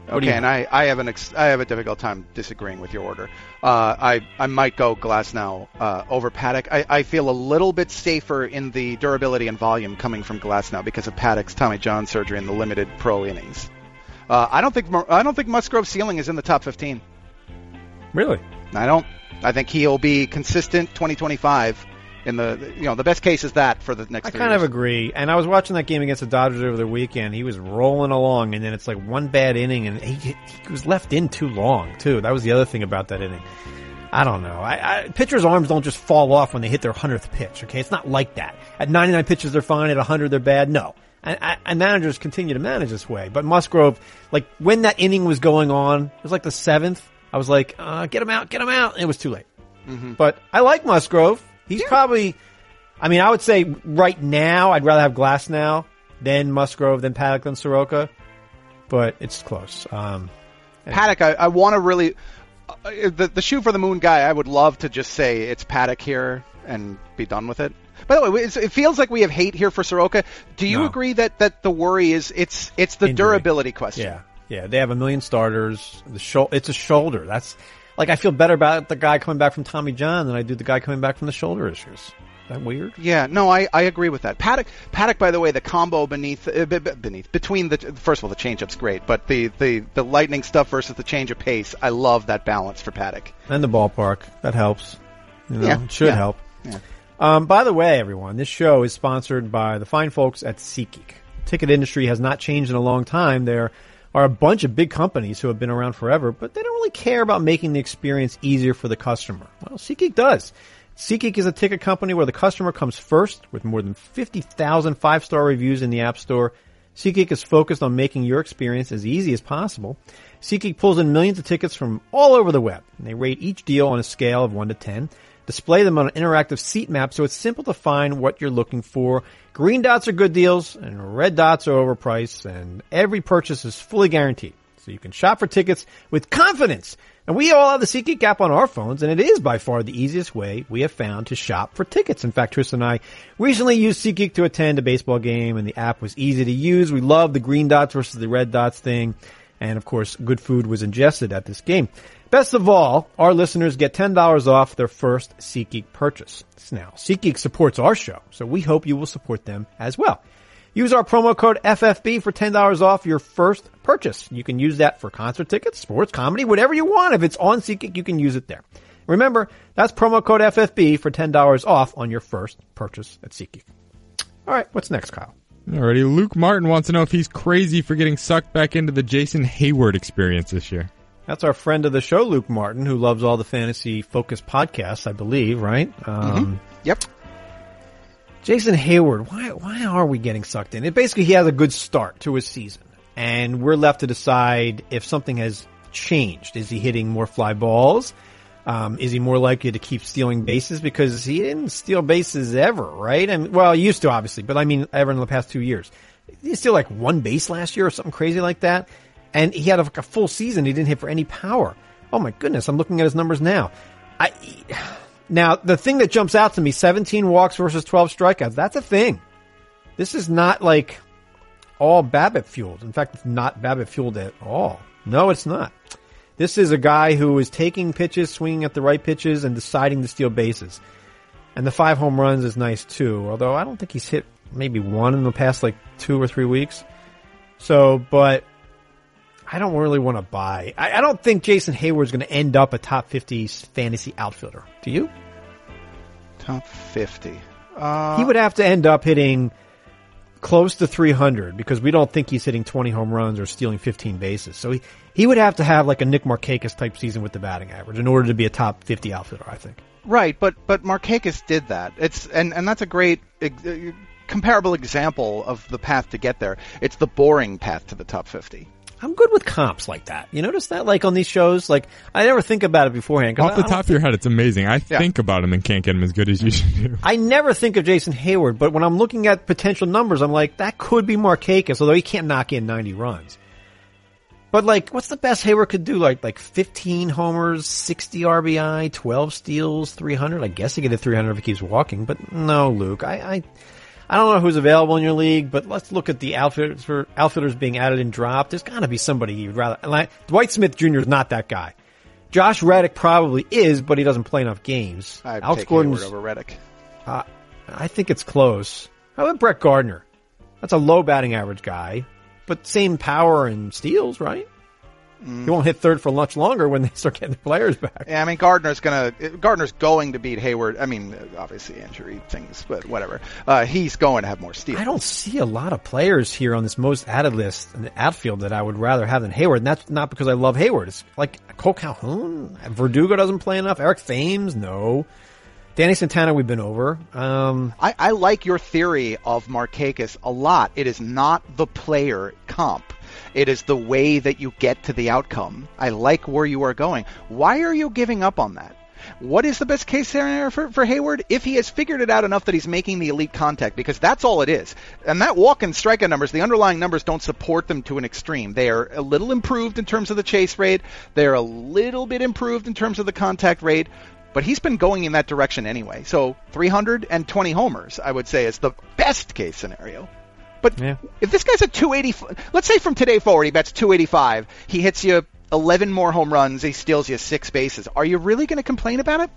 Okay, and I, I have an ex- I have a difficult time disagreeing with your order. Uh, I I might go Glasnow uh, over Paddock. I, I feel a little bit safer in the durability and volume coming from Glasnow because of Paddock's Tommy John surgery and the limited pro innings. Uh, I don't think I don't think Musgrove's ceiling is in the top 15. Really? I don't. I think he'll be consistent 2025 in the you know the best case is that for the next. I kind of agree. And I was watching that game against the Dodgers over the weekend. He was rolling along, and then it's like one bad inning, and he, he was left in too long, too. That was the other thing about that inning. I don't know. I, I, pitchers' arms don't just fall off when they hit their hundredth pitch. Okay, it's not like that. At 99 pitches, they're fine. At 100, they're bad. No. And, and managers continue to manage this way. But Musgrove, like when that inning was going on, it was like the seventh. I was like, uh, get him out, get him out. And it was too late. But I like Musgrove. He's probably, I mean, I would say right now, I'd rather have Glasnow than Musgrove than Paddock than Soroka. But it's close. Um, Paddock, I, I want to really uh, the the shoot for the moon guy. I would love to just say it's Paddock here and be done with it. By the way, it feels like we have hate here for Soroka. Do you No. agree that that the worry is it's it's the Injury. durability question? Yeah, yeah. They have a million starters. The shou- it's a shoulder. That's like I feel better about the guy coming back from Tommy John than I do the guy coming back from the shoulder issues. Is that weird? Yeah, no, I, I agree with that. Paddock, Paddock. By the way, the combo beneath, uh, beneath, between the first of all, the changeup's great, but the, the the lightning stuff versus the change of pace, I love that balance for Paddock. And the ballpark that helps. You know, Yeah, it should yeah. help. Yeah. Um, by the way, everyone, this show is sponsored by the fine folks at SeatGeek. Ticket industry has not changed in a long time. There are a bunch of big companies who have been around forever, but they don't really care about making the experience easier for the customer. Well, SeatGeek does. SeatGeek is a ticket company where the customer comes first with more than 50,000 five-star reviews in the App Store. SeatGeek is focused on making your experience as easy as possible. SeatGeek pulls in millions of tickets from all over the web, and they rate each deal on a scale of 1 to 10, display them on an interactive seat map so it's simple to find what you're looking for. Green dots are good deals, and red dots are overpriced, and every purchase is fully guaranteed. So you can shop for tickets with confidence. And we all have the SeatGeek app on our phones, and it is by far the easiest way we have found to shop for tickets. In fact, Tristan and I recently used SeatGeek to attend a baseball game, and the app was easy to use. We love the green dots versus the red dots thing. And of course, good food was ingested at this game. Best of all, our listeners get $10 off their first SeatGeek purchase. Now, SeatGeek supports our show, so we hope you will support them as well. Use our promo code FFB for $10 off your first purchase. You can use that for concert tickets, sports, comedy, whatever you want. If it's on SeatGeek, you can use it there. Remember, that's promo code FFB for $10 off on your first purchase at SeatGeek. All right, what's next, Kyle? Alrighty, Luke Martin wants to know if he's crazy for getting sucked back into the Jason Heyward experience this year. That's our friend of the show, Luke Martin, who loves all the fantasy focused podcasts, I believe, right? Um, Yep. Jason Heyward, why why are we getting sucked in? It basically he has a good start to his season, and we're left to decide if something has changed. Is he hitting more fly balls? Um, is he more likely to keep stealing bases because he didn't steal bases ever, right? I mean, well, he used to obviously, but I mean, ever in the past two years, he steal like one base last year or something crazy like that, and he had a, like a full season. He didn't hit for any power. Oh my goodness, I'm looking at his numbers now. I now the thing that jumps out to me: 17 walks versus 12 strikeouts. That's a thing. This is not like all BABIP fueled. In fact, it's not BABIP fueled at all. No, it's not. This is a guy who is taking pitches, swinging at the right pitches, and deciding to steal bases. And the five home runs is nice too, although I don't think he's hit maybe one in the past like two or three weeks. So, but I don't really want to buy. I, I don't think Jason Heyward's going to end up a top 50 fantasy outfielder. Do you? Top 50. Uh, he would have to end up hitting close to 300 because we don't think he's hitting 20 home runs or stealing 15 bases. So he, he would have to have like a Nick Markakis type season with the batting average in order to be a top 50 outfielder, I think. Right, but but Markakis did that. It's and and that's a great ex- uh, comparable example of the path to get there. It's the boring path to the top 50. I'm good with comps like that. You notice that like on these shows? Like I never think about it beforehand. 'cause Off the I- I top of your head, it's amazing. I Yeah. think about him and can't get him as good as you should do. I never think of Jason Heyward, but when I'm looking at potential numbers, I'm like, that could be Markakis, although he can't knock in 90 runs. But like, what's the best Heyward could do? Like, like 15 homers, 60 RBI, 12 steals, 300. I guess he could hit 300 if he keeps walking, but no, Luke. I, I, I don't know who's available in your league, but let's look at the outfielders, for outfielders being added and dropped. There's gotta be somebody you'd rather, like, Dwight Smith Jr. is not that guy. Josh Reddick probably is, but he doesn't play enough games. I'd Alex take Gordon's, over Reddick. Uh, I think it's close. How about Brett Gardner? That's a low batting average guy, but same power and steals, right? He won't hit third for much longer when they start getting the players back. Yeah, I mean Gardner's gonna Gardner's going to beat Heyward. I mean, obviously injury things, but whatever. Uh, he's going to have more steals. I don't see a lot of players here on this most added list in the outfield that I would rather have than Heyward. And that's not because I love Heyward. It's like Kole Calhoun, Verdugo doesn't play enough. Eric Thames, no. Danny Santana, we've been over. Um, I, I like your theory of Markakis a lot. It is not the player comp. It is the way that you get to the outcome. I like where you are going. Why are you giving up on that? What is the best case scenario for, for Heyward? If he has figured it out enough that he's making the elite contact, because that's all it is. And that walk and strikeout numbers, the underlying numbers don't support them to an extreme. They are a little improved in terms of the chase rate. They're a little bit improved in terms of the contact rate. But he's been going in that direction anyway. So 320 homers, I would say, is the best case scenario. But Yeah. if this guy's a 280, let's say from today forward he bets 285, he hits you 11 more home runs, he steals you six bases. Are you really going to complain about it?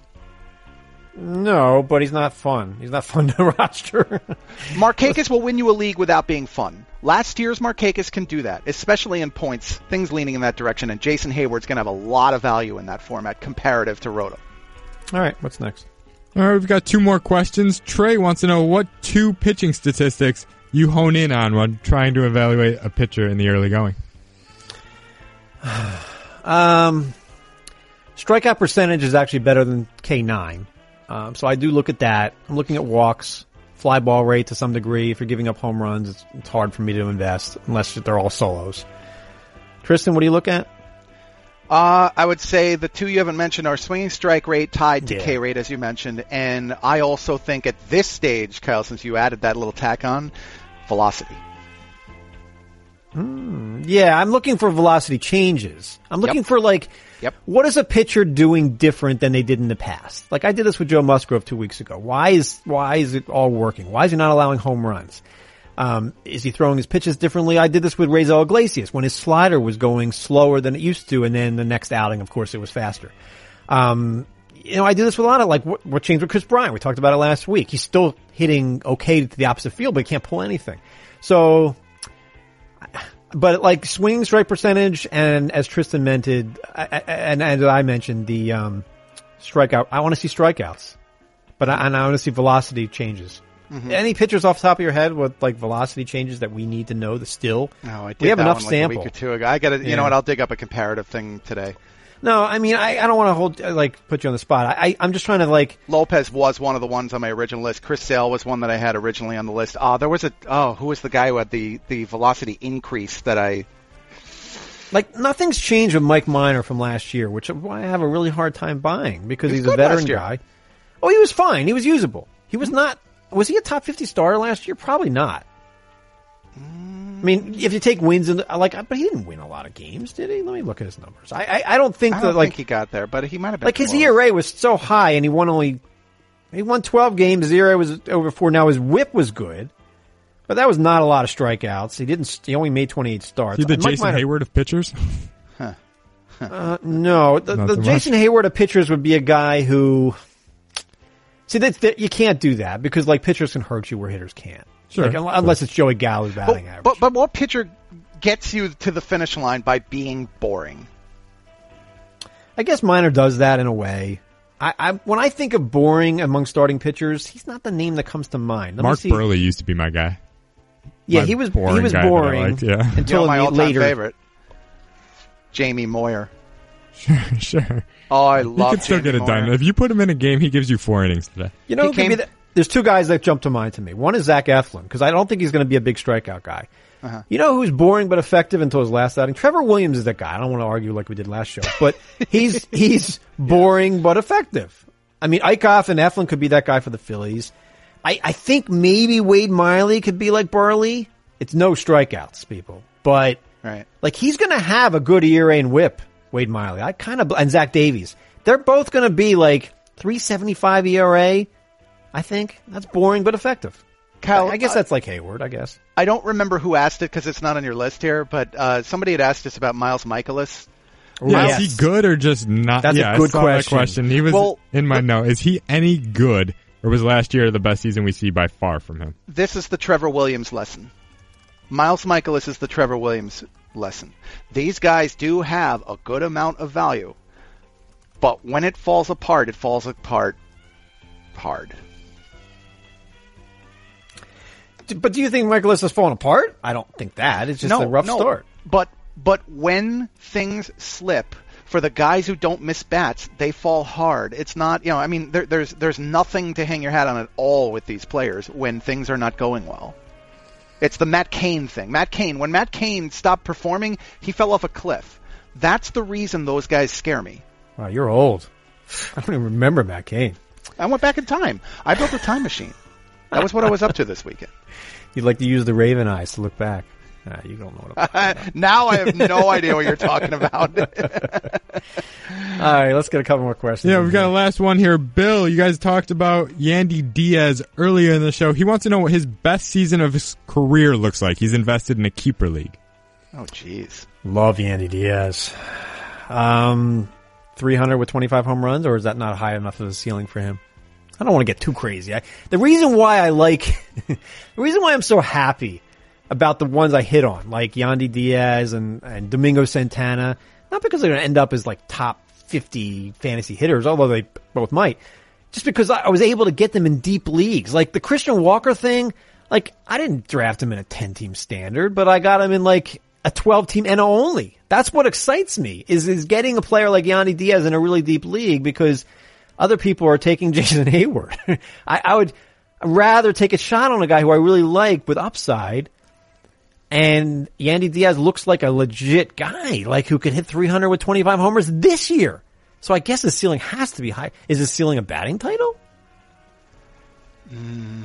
no, but he's not fun. He's not fun to roster. Markakis will win you a league without being fun. Last year's Markakis can do that, especially in points, things leaning in that direction, and Jason Heyward's going to have a lot of value in that format comparative to Roto. All right, what's next? All right, we've got two more questions. Trey wants to know what two pitching statistics you hone in on when trying to evaluate a pitcher in the early going. Um, strikeout percentage is actually better than K9. Um, so I do look at that. I'm looking at walks, fly ball rate to some degree. If you're giving up home runs, it's, it's hard for me to invest unless they're all solos. Tristan, what do you look at? Uh, I would say the two you haven't mentioned are swinging strike rate tied to Yeah. K rate, as you mentioned, and I also think at this stage, Kyle, since you added that little tack on, velocity. Yeah, I'm looking for velocity changes. I'm looking Yep. for like, Yep. what is a pitcher doing different than they did in the past? Like I did this with Joe Musgrove two weeks ago. Why is why is it all working? Why is he not allowing home runs? Um, is he throwing his pitches differently? I did this with Raisel Iglesias when his slider was going slower than it used to, and then the next outing, of course, it was faster. Um, you know, I do this with a lot of like what, what changed with Kris Bryant. We talked about it last week. He's still hitting okay to the opposite field, but he can't pull anything. So, but like swing strike percentage, and as Tristan mentioned, and as I mentioned, the um, strikeout. I want to see strikeouts, but I, and I want to see velocity changes. Any pitchers off the top of your head with like velocity changes that we need to know? The still, No, I did we have enough one like sample. a week or two ago. I got to, you Yeah. know what? I'll dig up a comparative thing today. No, I mean, I, I don't want to hold like put you on the spot. I, I I'm just trying to like Lopez was one of the ones on my original list. Chris Sale was one that I had originally on the list. Ah, there was a oh, who was the guy who had the the velocity increase that I like nothing's changed with Mike Minor from last year, which is why I have a really hard time buying because he's a veteran guy. Oh, he was fine. He was usable. He was not. Was he a top fifty starter last year? Probably not. I mean, if you take wins and like, but he didn't win a lot of games, did he? Let me look at his numbers. I I, I don't think I that don't like think he got there, but he might have been like his close. ERA was so high, and he won only he won twelve games. His ERA was over four. Now his WHIP was good, but that was not a lot of strikeouts. He didn't. He only made twenty eight starts. See the Mike Jason Minor- Heyward of pitchers? Uh, no, the, the so much. Jason Heyward of pitchers would be a guy who. See, that's that you can't do that because like pitchers can hurt you where hitters can't. Sure. Like, un- unless it's Joey Gallo's batting But, average. but but what pitcher gets you to the finish line by being boring? I guess Minor does that in a way. I, I when I think of boring among starting pitchers, he's not the name that comes to mind. Let me Mark. Buehrle used to be my guy. Yeah, my he was he was guy that I boring liked, yeah. You until know my the all-time later. favorite, Jamie Moyer. Sure, sure. Oh, I love. You can still Jamie get it Moyer. done. If you put him in a game, he gives you four innings today. You know, He who could be came- the- there's two guys that jump to mind to me. One is Zach Eflin because I don't think he's going to be a big strikeout guy. Uh-huh. You know who's boring but effective until his last outing? Trevor Williams is that guy. I don't want to argue like we did last show, but he's he's boring but effective. I mean, Eickhoff and Eflin could be that guy for the Phillies. I, I think maybe Wade Miley could be like Buehrle. It's no strikeouts, people, but Right. like he's going to have a good ERA and WHIP. Wade Miley, I kind of and Zach Davies. They're both going to be like 375 ERA. I think that's boring but effective. Kyle, I, I guess uh, that's like Heyward. I guess. I don't remember who asked it because it's not on your list here, but uh, somebody had asked us about Miles Mikolas. Yeah, Yes. is he good or just not? That's a yeah, good I saw question. That question. He was Well, in my note. Is he any good, or was last year the best season we see by far from him? This is the Trevor Williams lesson. Miles Mikolas is the Trevor Williams lesson. These guys do have a good amount of value, but when it falls apart, it falls apart hard. But do you think Mikolas has fallen apart? I don't think that. It's just no, a rough no, start. But but when things slip for the guys who don't miss bats, they fall hard. It's not you know I mean there, there's there's nothing to hang your hat on at all with these players when things are not going well. It's the Matt Cain thing. Matt Cain when Matt Cain stopped performing, he fell off a cliff. That's the reason those guys scare me. Wow, you're old. I don't even remember Matt Cain. I went back in time. I built a time machine. That was what I was up to this weekend. You'd like to use the Raven eyes to look back. Nah, you don't know what I'm now I have no idea what you're talking about. All right, let's get a couple more questions. Yeah, we've got a last one here. Bill, you guys talked about Yandy Diaz earlier in the show. He wants to know what his best season of his career looks like. He's invested in a keeper league. oh jeez. Love Yandy Diaz. Um, 300 with 25 home runs, or is that not high enough of a ceiling for him? I don't want to get too crazy. I, the reason why I like, the reason why I'm so happy about the ones I hit on, like Yandy Diaz and, and Domingo Santana, not because they're going to end up as like top 50 fantasy hitters, although they both might, just because I was able to get them in deep leagues. Like the Christian Walker thing, like I didn't draft him in a 10 team standard, but I got him in like a 12 team and only. That's what excites me is, is getting a player like Yandy Diaz in a really deep league because other people are taking Jason Heyward. I, I would rather take a shot on a guy who I really like with upside. And Yandy Diaz looks like a legit guy, like who could hit 300 with 25 homers this year. So I guess his ceiling has to be high. Is his ceiling a batting title? Mm,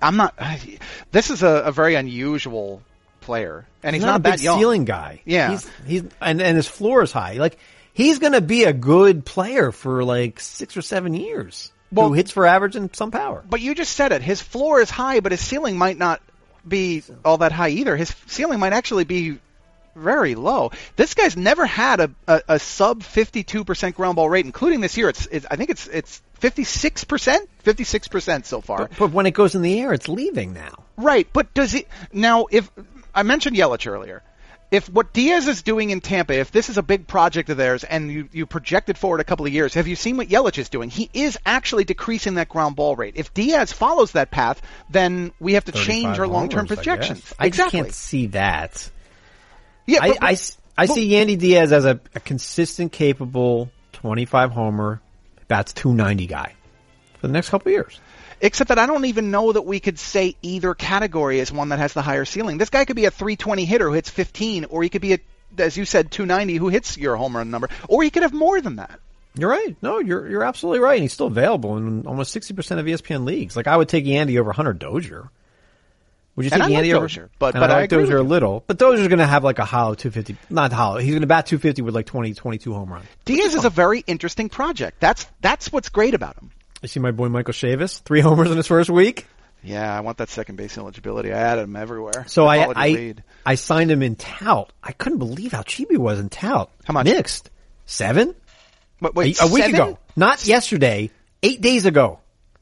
I'm not. I, this is a, a very unusual player, and he's, not, a that big young. ceiling guy. Yeah. he's he's and and his floor is high. Like he's going to be a good player for like six or seven years. Well- who hits for average and some power. But you just said it. His floor is high, but his ceiling might not be all that high either. His ceiling might actually be very low. This guy's never had a, a, a sub 52% ground ball rate, including this year. It's, it's I think it's it's 56%, 56% so far. But, but when it goes in the air, it's leaving now. Right, but does it now? If I mentioned Yelich earlier, if what Diaz is doing in Tampa, if this is a big project of theirs, and you you project it forward a couple of years, have you seen what Yelich is doing? He is actually decreasing that ground ball rate. If Diaz follows that path, then we have to change our long term homers, I projections. I just can't see that. yeah, I, but- I I see Yandy Diaz as a, a consistent, capable 25 homer, bats 290 guy for the next couple of years. Except that I don't even know that we could say either category is one that has the higher ceiling. This guy could be a 320 hitter who hits 15, or he could be a, as you said, 290 who hits your home run number, or he could have more than that. You're right. No, you're you're absolutely right. And he's still available in almost 60% of ESPN leagues. Like I would take Yandy over Hunter Dozier. Would you And take like Yandy over Dozier, but- but I I like Dozier a little. But Dozier's going to have like a hollow 250, not hollow. He's going to bat 250 with like 20, 22 home runs. Diaz is a very interesting project. That's that's what's great about him. You see my boy Michael Chavis, three homers in his first week. Yeah, I want that second base eligibility. I added him everywhere. So I I, lead. I signed him in tout. I couldn't believe how cheap he was in tout. How much? Mixed. Seven? Wait, wait, a, a week seven? ago. Not yesterday. Eight days ago.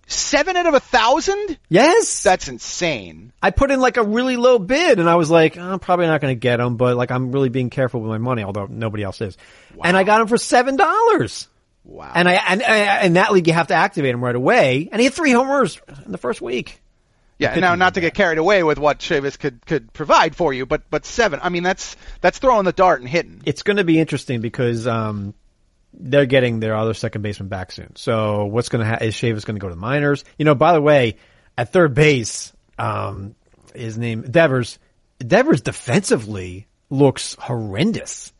Seven out of a thousand? Yes. That's insane. I put in like a really low bid and I was like, "Oh, I'm probably not going to get him, but like I'm really being careful with my money, although nobody else is. And I got him for seven dollars. Wow. And I, and, and in that league you have to activate him right away. And he had three homers in the first week. yeah, now not to get carried away with what Chavis could could provide for you, but but seven. I mean, that's that's throwing the dart and hitting. It's going to be interesting because, um, they're getting their other second baseman back soon. So what's going to happen is Chavis going to go to the minors. You know, by the way, at third base, um, his name Devers. Devers defensively looks horrendous,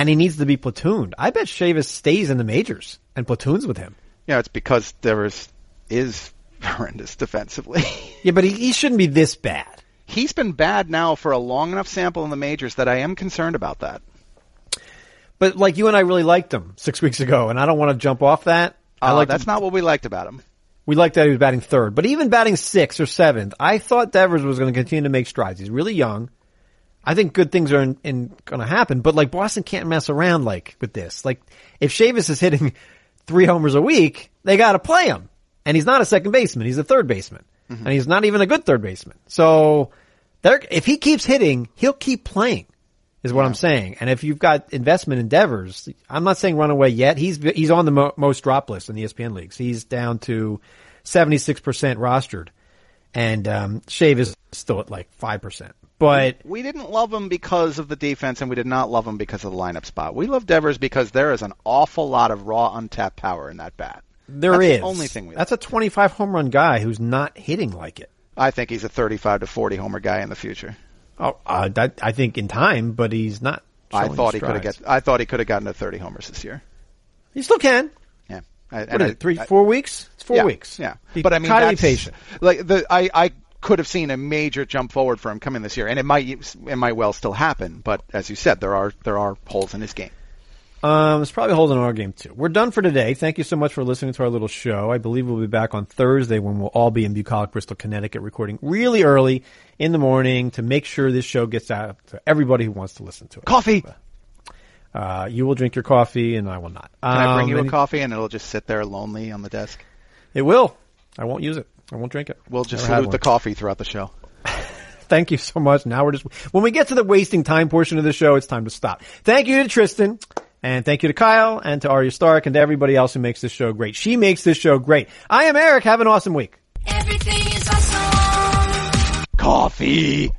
and he needs to be platooned. I bet Chavis stays in the majors and platoons with him. Yeah, it's because Devers is horrendous defensively. Yeah, but he, he shouldn't be this bad. He's been bad now for a long enough sample in the majors that I am concerned about that. But like you and I really liked him six weeks ago, and I don't want to jump off that. I Uh, like that's not what we liked about him. We liked that he was batting third, but even batting sixth or seventh, I thought Devers was going to continue to make strides. He's really young. I think good things are in, in going to happen, but like Boston can't mess around like with this. Like if Chavis is hitting three homers a week, they got to play him, and he's not a second baseman; he's a third baseman, and he's not even a good third baseman. So, there, if he keeps hitting, he'll keep playing. Is what I'm saying. And if you've got investment endeavors, I'm not saying run away yet. He's he's on the mo- most drop list in the ESPN leagues. He's down to 76% rostered, and um, Chavis still at like five percent. But We didn't love him because of the defense, and we did not love him because of the lineup spot. We love Devers because there is an awful lot of raw, untapped power in that bat. there That's is the only thing we. That's a 25 home run guy who's not hitting like it. I think he's a 35 to 40 homer guy in the future. Oh, uh, that, I think in time, but he's not. I thought he could have get. I thought he could have gotten to 30 homers this year. He still can. Yeah. I, What and I- it? Three, I- four weeks? It's four yeah, weeks. Yeah, Be but I mean, highly that's, patient. Like the I, I could have seen a major jump forward for him coming this year, and it might it might well still happen. But as you said, there are there are holes in his game. Um, it's probably holding our game too. We're done for today. Thank you so much for listening to our little show. I believe we'll be back on Thursday when we'll all be in Bucolic, Bristol, Connecticut, recording really early in the morning to make sure this show gets out to everybody who wants to listen to it. Coffee. Uh, you will drink your coffee, and I will not. Can I bring Um, you a coffee, and it'll just sit there lonely on the desk? It will. I won't use it. I won't drink it. We'll just Never had salute the coffee throughout the show. Thank you so much. Now we're just when we get to the wasting time portion of the show, it's time to stop. Thank you to Tristan, and thank you to Kyle, and to Arya Stark, and to everybody else who makes this show great. She makes this show great. I am Eric. Have an awesome week. Everything is awesome. Coffee.